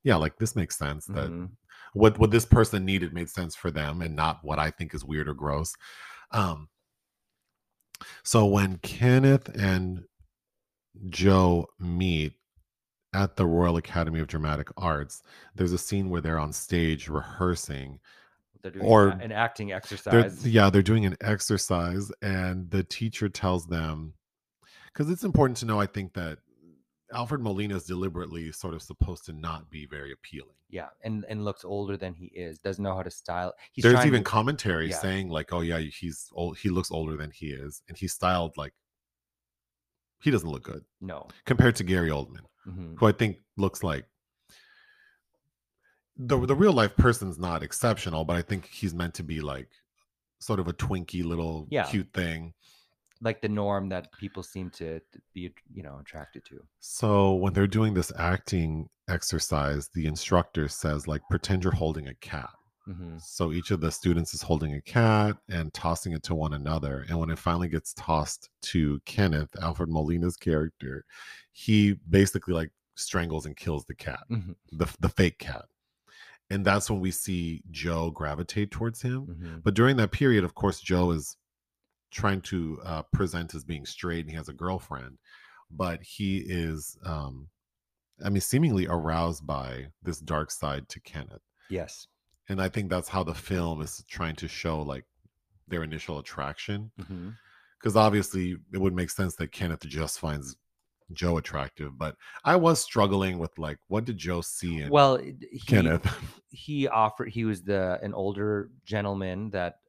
yeah like this makes sense that Mhm. what what this person needed made sense for them and not what I think is weird or gross. Um so when Kenneth and Joe meet at the Royal Academy of Dramatic Arts, there's a scene where they're on stage rehearsing. They're doing Or an acting They're, exercise. yeah, they're doing an exercise, and the teacher tells them because it's important to know, I think, that Alfred Molina is deliberately sort of supposed to not be very appealing. Yeah, and and looks older than he is. Doesn't know how to style. He's There's even to- commentary yeah. saying like, "Oh yeah, he's old. He looks older than he is, and he's styled like he doesn't look good no. compared to Gary Oldman, Mhm. who I think looks like the the real life person's not exceptional, but I think he's meant to be like sort of a twinky little Yeah. cute thing. Like the norm that people seem to be, you know, attracted to. So when they're doing this acting exercise, the instructor says like, pretend you're holding a cat. Hmm So each of the students is holding a cat and tossing it to one another. And when it finally gets tossed to Kenneth, Alfred Molina's character, he basically like strangles and kills the cat, Mhm. the, the fake cat. And that's when we see Joe gravitate towards him. hmm But during that period, of course, Joe is trying to uh, present as being straight and he has a girlfriend, but he is, um, I mean, seemingly aroused by this dark side to Kenneth Yes. And i think that's how the film is trying to show like their initial attraction because obviously it would make sense that kenneth just finds joe attractive but i was struggling with like what did joe see in Well, he, kenneth he offered. He was the an older gentleman that,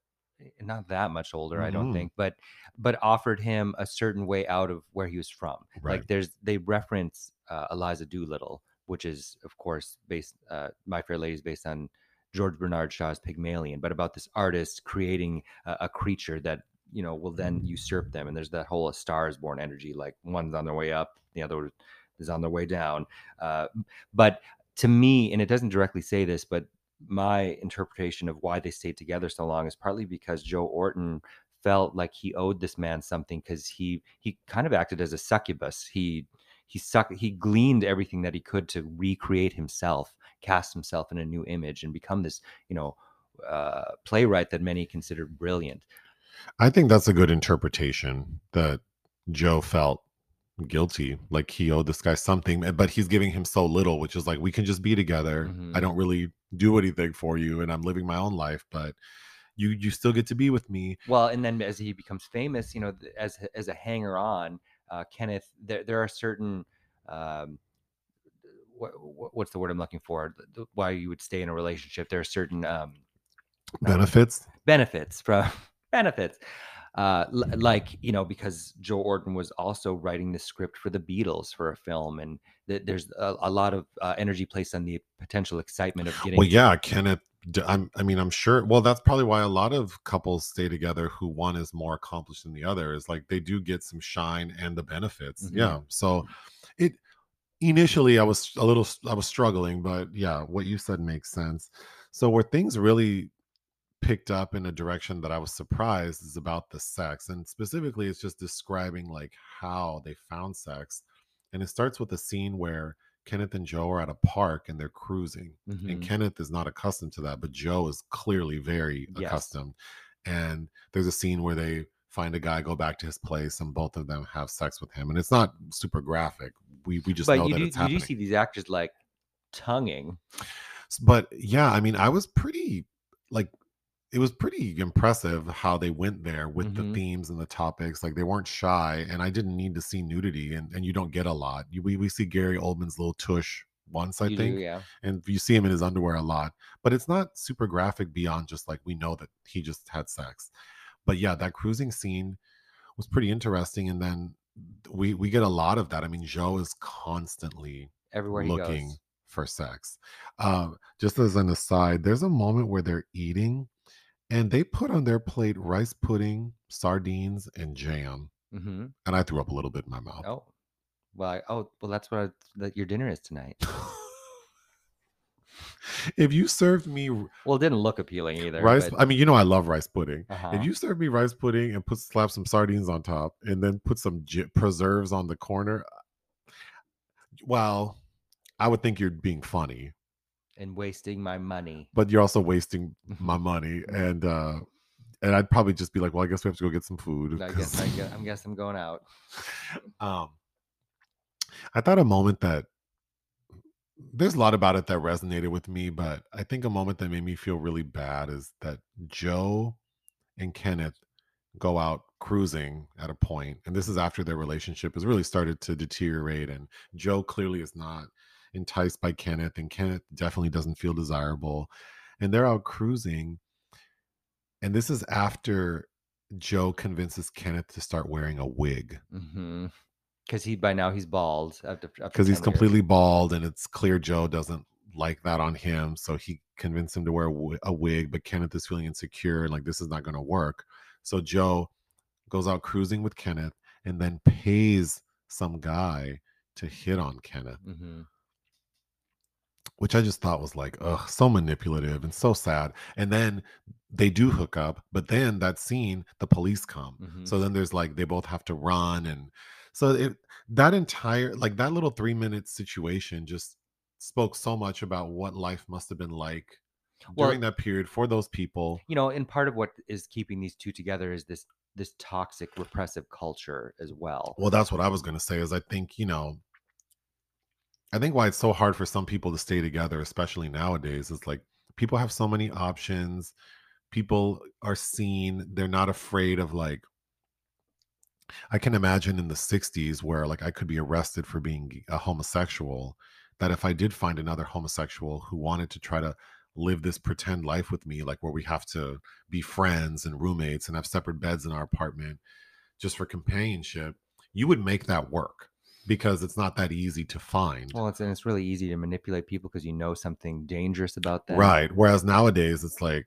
eh, not that much older, I don't Mhm. think, but but offered him a certain way out of where he was from. Right. Like there's they reference uh, Eliza Doolittle, which is of course based. Uh, My Fair Lady is based on George Bernard Shaw's Pygmalion, but about this artist creating a, a creature that you know will then usurp them. And there's that whole A Star is Born energy. Like one's on their way up, the other is on their way down. Uh, but to me, and it doesn't directly say this, but my interpretation of why they stayed together so long is partly because Joe Orton felt like he owed this man something because he he kind of acted as a succubus. He he suck he gleaned everything that he could to recreate himself, cast himself in a new image, and become this you know uh, playwright that many consider brilliant. I think that's a good interpretation that Joe felt guilty, like he owed this guy something, eh, but he's giving him so little, which is like we can just be together. I Mhm. don't really do anything for you, and I'm living my own life, but you you still get to be with me. Well, and then as he becomes famous, you know, as as a hanger on, uh, Kenneth, there there are certain. Um, what, what's the word I'm looking for? Why you would stay in a relationship? There are certain um, Benefits. benefits from benefits uh l- like you know because joe orton was also writing the script for the beatles for a film and th- there's a, a lot of uh, energy placed on the potential excitement of getting Well, yeah, Kenneth. I'm, I mean, I'm sure. Well, that's probably why a lot of couples stay together who one is more accomplished than the other. Is like they do get some shine and the benefits. Mhm. Yeah. So, it initially I was a little, I was struggling, but yeah, what you said makes sense. So where things really picked up in a direction that I was surprised is about the sex, and specifically, it's just describing like how they found sex, and it starts with a scene where Kenneth and Joe are at a park and they're cruising and Mhm. Kenneth is not accustomed to that, but Joe is clearly very Yes. accustomed. And there's a scene where they find a guy go back to his place, and both of them have sex with him, and it's not super graphic. We we just but know that do, it's you happening. do see these actors like tonguing But yeah, I mean, I was pretty like it was pretty impressive how they went there with Mhm. the themes and the topics. Like they weren't shy, and I didn't need to see nudity, and and you don't get a lot. You, we we see Gary Oldman's little tush once, I you think. do, yeah and you see him in his underwear a lot but it's not super graphic beyond just like we know that he just had sex but yeah that cruising scene was pretty interesting and then we we get a lot of that i mean joe is constantly everywhere he looking goes for sex um just as an aside there's a moment where they're eating and they put on their plate rice pudding sardines and jam hmm and i threw up a little bit in my mouth. Oh well I, oh well that's what I, that your dinner is tonight. If you served me well it didn't look appealing either rice but, i mean you know i love rice pudding. Uh-huh. If you served me rice pudding and put slap some sardines on top and then put some j- preserves on the corner, well, I would think you're being funny, and wasting my money but you're also wasting my money and uh and I'd probably just be like, well, I guess we have to go get some food. I guess I guess, I'm guess I'm going out. um I thought a moment that there's a lot about it that resonated with me, but I think a moment that made me feel really bad is that Joe and Kenneth go out cruising at a point, and this is after their relationship has really started to deteriorate, and Joe clearly is not enticed by Kenneth, and Kenneth definitely doesn't feel desirable, and they're out cruising, and this is after Joe convinces Kenneth to start wearing a wig Mm-hmm. Because he by now he's bald after because he's 10 years. completely bald and it's clear Joe doesn't like that on him. So he convinced him to wear a wig, but Kenneth is feeling insecure and like this is not going to work. So Joe goes out cruising with Kenneth and then pays some guy to hit on Kenneth, Mhm. Which I just thought was like, ugh, so manipulative and so sad. And then they do hook up, but then that scene, the police come. Mhm. So then there's like they both have to run and so it that entire like that little 3 minute situation just spoke so much about what life must have been like Well- during that period for those people. You know, and part of what is keeping these two together is this this toxic repressive culture as well. Well, that's what I was going to say is I think, you know, I think why it's so hard for some people to stay together, especially nowadays, is like people have so many options. People are seen, they're not afraid of like I can imagine in the 60s where like I could be arrested for being a homosexual that if I did find another homosexual who wanted to try to live this pretend life with me like where we have to be friends and roommates and have separate beds in our apartment just for companionship, you would make that work because it's not that easy to find. Well, it's and it's really easy to manipulate people because you know something dangerous about them. Right. Whereas nowadays it's like,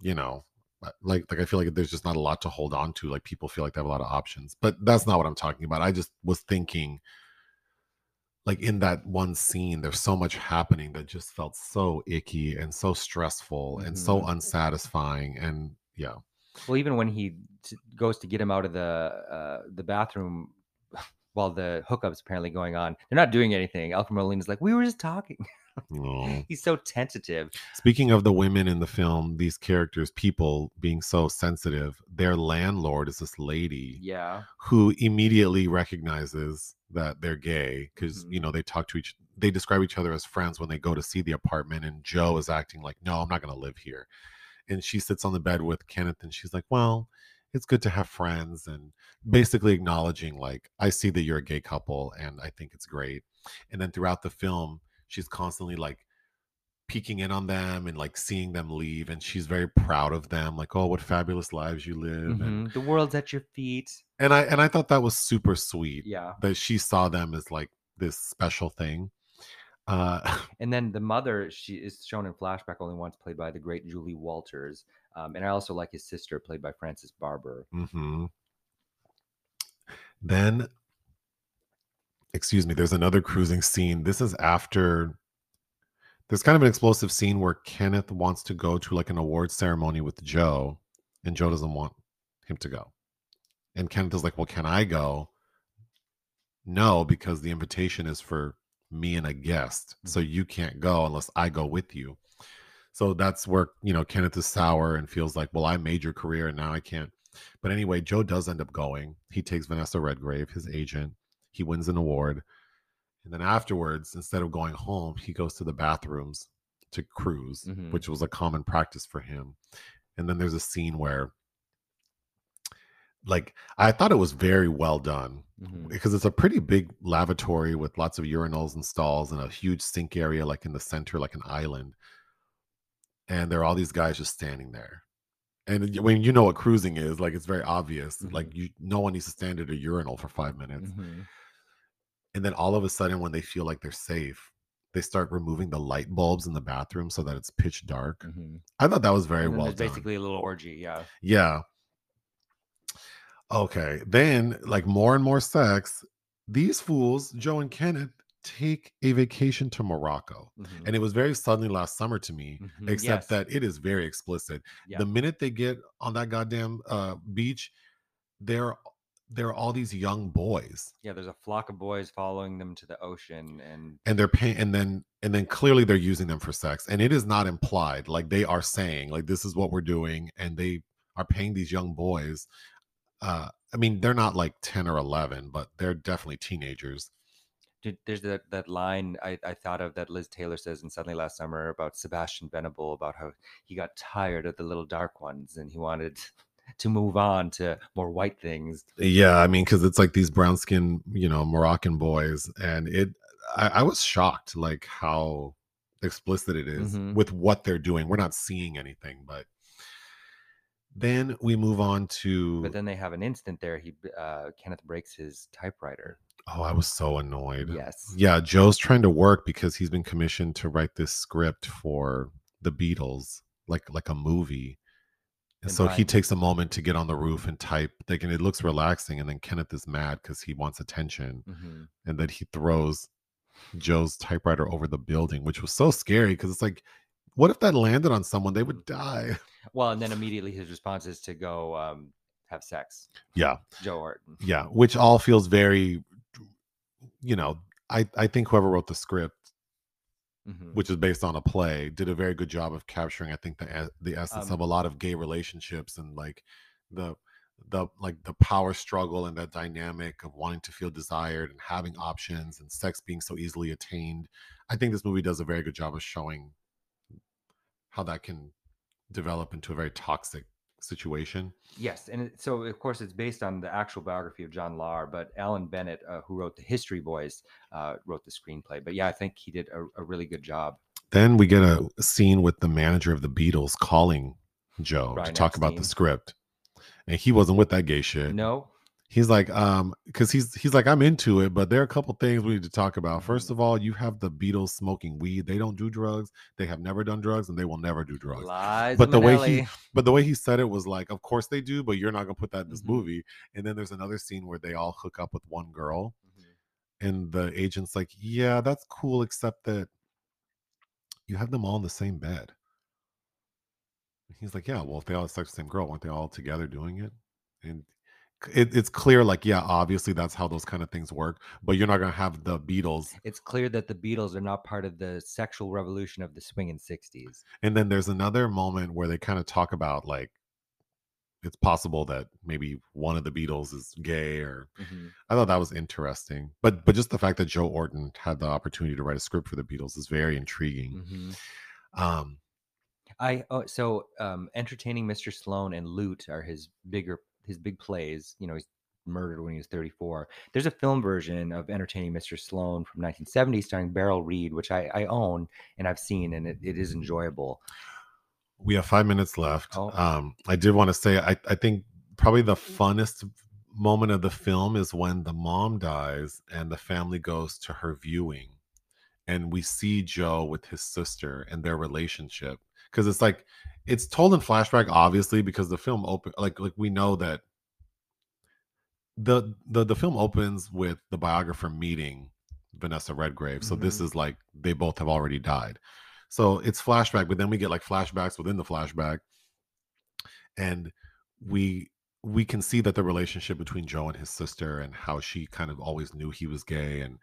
you know, uh, like like I feel like there's just not a lot to hold on to. Like people feel like they have a lot of options. But that's not what I'm talking about. I just was thinking like in that one scene, there's so much happening that just felt so icky and so stressful and so Mhm. unsatisfying. And yeah. Well, even when he t- goes to get him out of the uh, the bathroom while the hookup's apparently going on, they're not doing anything. Alfred Molina's like, "We were just talking." Oh. He's so tentative. Speaking of the women in the film, these characters, people being so sensitive, their landlord is this lady Yeah. who immediately recognizes that they're gay because Mhm. you know they talk to each they describe each other as friends when they go to see the apartment and joe is acting like no i'm not going to live here and she sits on the bed with kenneth and she's like well it's good to have friends and basically acknowledging like i see that you're a gay couple and i think it's great and then throughout the film she's constantly like peeking in on them and like seeing them leave and she's very proud of them like oh what fabulous lives you live and Mhm. The world's at your feet. and i and i thought that was super sweet Yeah. that she saw them as like this special thing uh And then the mother, she is shown in flashback only once, played by the great Julie Walters. Um, and I also like his sister, played by Frances Barber. mhm. then excuse me there's another cruising scene. This is after there's kind of an explosive scene where kenneth wants to go to like an award ceremony with joe and joe doesn't want him to go. And kenneth is like well can i go? No because the invitation is for me and a guest so you can't go unless i go with you so that's where you know kenneth is sour and feels like well i made your career and now i can't. But anyway joe does end up going. He takes vanessa redgrave his agent. He wins an award. And then afterwards instead of going home he goes to the bathrooms to cruise Mhm. which was a common practice for him. And then there's a scene where like i thought it was very well done Mhm. because it's a pretty big lavatory with lots of urinals and stalls and a huge sink area like in the center like an island and there are all these guys just standing there and when you know what cruising is like it's very obvious like you no one needs to stand at a urinal for five minutes Mhm. and then all of a sudden when they feel like they're safe they start removing the light bulbs in the bathroom so that it's pitch dark Mhm. i thought that was very well done basically a little orgy. Yeah. yeah. Okay. Then, like more and more sex, these fools, Joe and Kenneth, take a vacation to Morocco. Mhm. And it was very suddenly last summer to me, Mhm. except Yes. that it is very explicit. Yeah. The minute they get on that goddamn uh, beach, there, there are all these young boys. Yeah, there's a flock of boys following them to the ocean, and and they're paying and then and then clearly they're using them for sex and it is not implied like they are saying like this is what we're doing and they are paying these young boys uh i mean they're not like 10 or 11 but they're definitely teenagers there's that that line I, I thought of that Liz Taylor says in Suddenly Last Summer about Sebastian Venable about how he got tired of the little dark ones and he wanted to move on to more white things. yeah i mean because it's like these brown skin you know moroccan boys and it I, I was shocked like how explicit it is Mhm. with what they're doing we're not seeing anything but then we move on to But then they have an instant there. He uh, Kenneth breaks his typewriter. Oh i was so annoyed Yes. Yeah, Joe's trying to work because he's been commissioned to write this script for the Beatles, like like a movie. And And so he takes a moment to get on the roof and type. Like, and it looks relaxing. And then Kenneth is mad because he wants attention, Mhm. and then he throws Joe's typewriter over the building, which was so scary because it's like, what if that landed on someone? They would die. Well, and then immediately his response is to go um, have sex. Yeah, Joe Orton. yeah, which all feels very, you know. I I think whoever wrote the script Mhm. which is based on a play, did a very good job of capturing, I think, the the essence Um, of a lot of gay relationships and like the the like the power struggle and that dynamic of wanting to feel desired and having options and sex being so easily attained. I think this movie does a very good job of showing how that can develop into a very toxic situation. Yes, and it, so of course it's based on the actual biography of John Lahr, but Alan Bennett, uh, who wrote the History Boys, uh, wrote the screenplay. But yeah, I think he did a, a really good job. Then we get a scene with the manager of the Beatles calling Joe to talk about the script. And he wasn't with that gay shit. No, he's like um because he's he's like i'm into it but there are a couple things we need to talk about first Mm-hmm. of all you have the beatles smoking weed they don't do drugs they have never done drugs and they will never do drugs lies. but the way he but the way he said it was like of course they do but you're not gonna put that in this Mhm. movie and then there's another scene where they all hook up with one girl Mhm. and the agent's like yeah that's cool except that you have them all in the same bed he's like yeah well if they all have sex with the same girl weren't they all together doing it and it, it's clear like yeah obviously that's how those kind of things work but you're not gonna have the beatles It's clear that the Beatles are not part of the sexual revolution of the swinging 60s. and then there's another moment where they kind of talk about like it's possible that maybe one of the beatles is gay or Mhm. i thought that was interesting but but just the fact that joe orton had the opportunity to write a script for the beatles is very intriguing Mhm. um I oh, so um, entertaining Mr. Sloane and Loot are his bigger his big plays. You know, he's murdered when he was 34. There's a film version of Entertaining Mr. Sloane from 1970 starring Beryl Reid, which I, I own and I've seen, and it, it is enjoyable. we have five minutes left Oh. um i did want to say i i think probably the funnest moment of the film is when the mom dies and the family goes to her viewing and we see joe with his sister and their relationship because it's like it's told in flashback obviously because the film open like like we know that the the the film opens with the biographer meeting Vanessa Redgrave. So this mm-hmm. is like they both have already died. So it's flashback, but then we get like flashbacks within the flashback, and we we can see that the relationship between Joe and his sister and how she kind of always knew he was gay and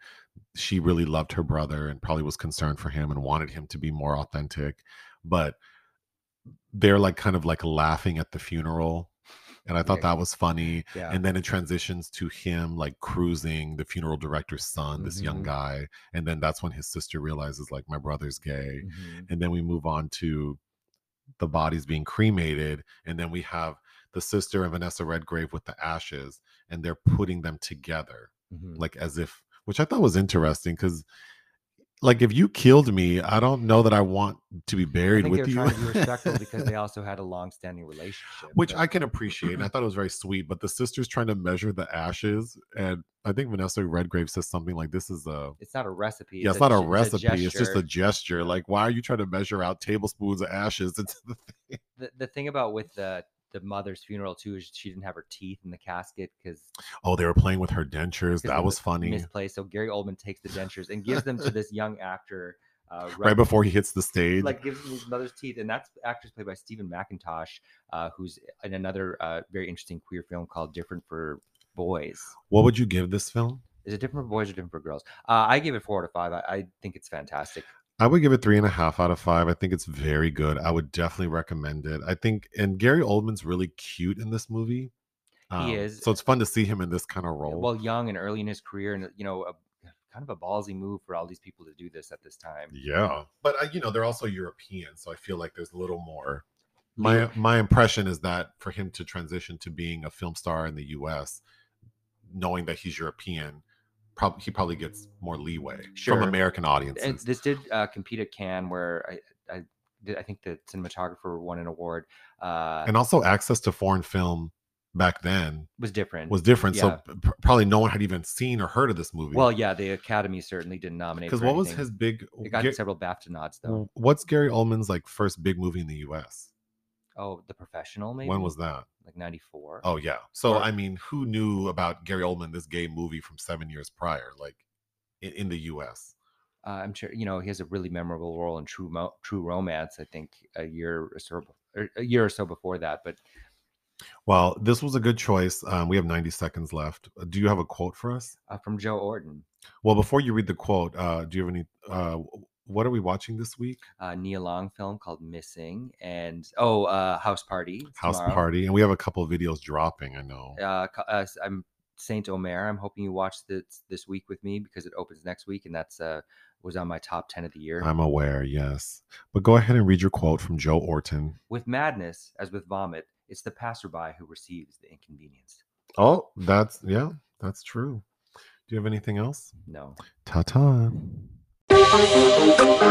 she really loved her brother and probably was concerned for him and wanted him to be more authentic, but they're like kind of like laughing at the funeral. And I thought Yeah. that was funny Yeah. and then it transitions to him like cruising the funeral director's son this young Mhm. guy and then that's when his sister realizes like my brother's gay Mhm. and then we move on to the bodies being cremated and then we have the sister and vanessa redgrave with the ashes and they're putting them together Mhm. like as if which i thought was interesting because like if you killed me i don't know that i want to be I buried with you trying to be respectful because they also had a long-standing relationship. which but- I can appreciate. And I thought it was very sweet. But the sister's trying to measure the ashes, and I think Vanessa Redgrave says something like, "This is a it's not a recipe. yeah, it's not a ge- recipe. It's just a gesture. gesture. Like, why are you trying to measure out tablespoons of ashes into the thing?" the, the thing about with the the mother's funeral too is she didn't have her teeth in the casket because Oh, they were playing with her dentures. That was funny. misplaced. So Gary Oldman takes the dentures and gives them to this young actor uh, Right before he hits the stage. like gives him his mother's teeth, and that's actress played by Steven Mackintosh, uh, who's in another uh, very interesting queer film called Different for Boys. what would you give this film? Is it different for boys or different for girls? Uh, I give it four out of five. I, I think it's fantastic. I would give it three and a half out of five. I think it's very good. I would definitely recommend it. I think, and Gary Oldman's really cute in this movie. Um, is. So it's fun to see him in this kind of role. Well, young and early in his career, and you know, a, kind of a ballsy move for all these people to do this at this time. Yeah, but uh, you know they're also European, so I feel like there's a little more. My my impression is that for him to transition to being a film star in the U.S., knowing that he's European, probably he probably gets more leeway Sure. from American and audiences. this did uh, compete at Cannes, where I, I, did, I think the cinematographer won an award. Uh, and also access to foreign film back then was different. was different. Yeah. So p- probably no one had even seen or heard of this movie. well, yeah, the Academy certainly didn't nominate. because what was his big? It got Ga- several BAFTA nods though. what's Gary Oldman's like first big movie in the U.S.? Oh, The Professional, maybe. When was that? like '94? Oh yeah. So Or- I mean, who knew about Gary Oldman, this gay movie from seven years prior, like in, in the U.S. uh, I'm sure you know he has a really memorable role in True Mo- True Romance. I think a year or so, or a year or so before that. But Well, this was a good choice. Um, we have 90 seconds left. Uh, Do you have a quote for us? uh, from Joe Orton, Well, before you read the quote, uh, do you have any? Uh, what are we watching this week? a Nia Long film called Missing, and oh, uh, House Party. House tomorrow. Party, and we have a couple of videos dropping. I know. Uh, uh, I'm Saint Omer. I'm hoping you watch this this week with me because it opens next week, and that's uh was on my top ten of the year. I'm aware, yes. But go ahead and read your quote from Joe Orton. with madness, as with vomit, it's the passerby who receives the inconvenience. Oh, that's yeah, that's true. Do you have anything else? No. Ta ta. Huh.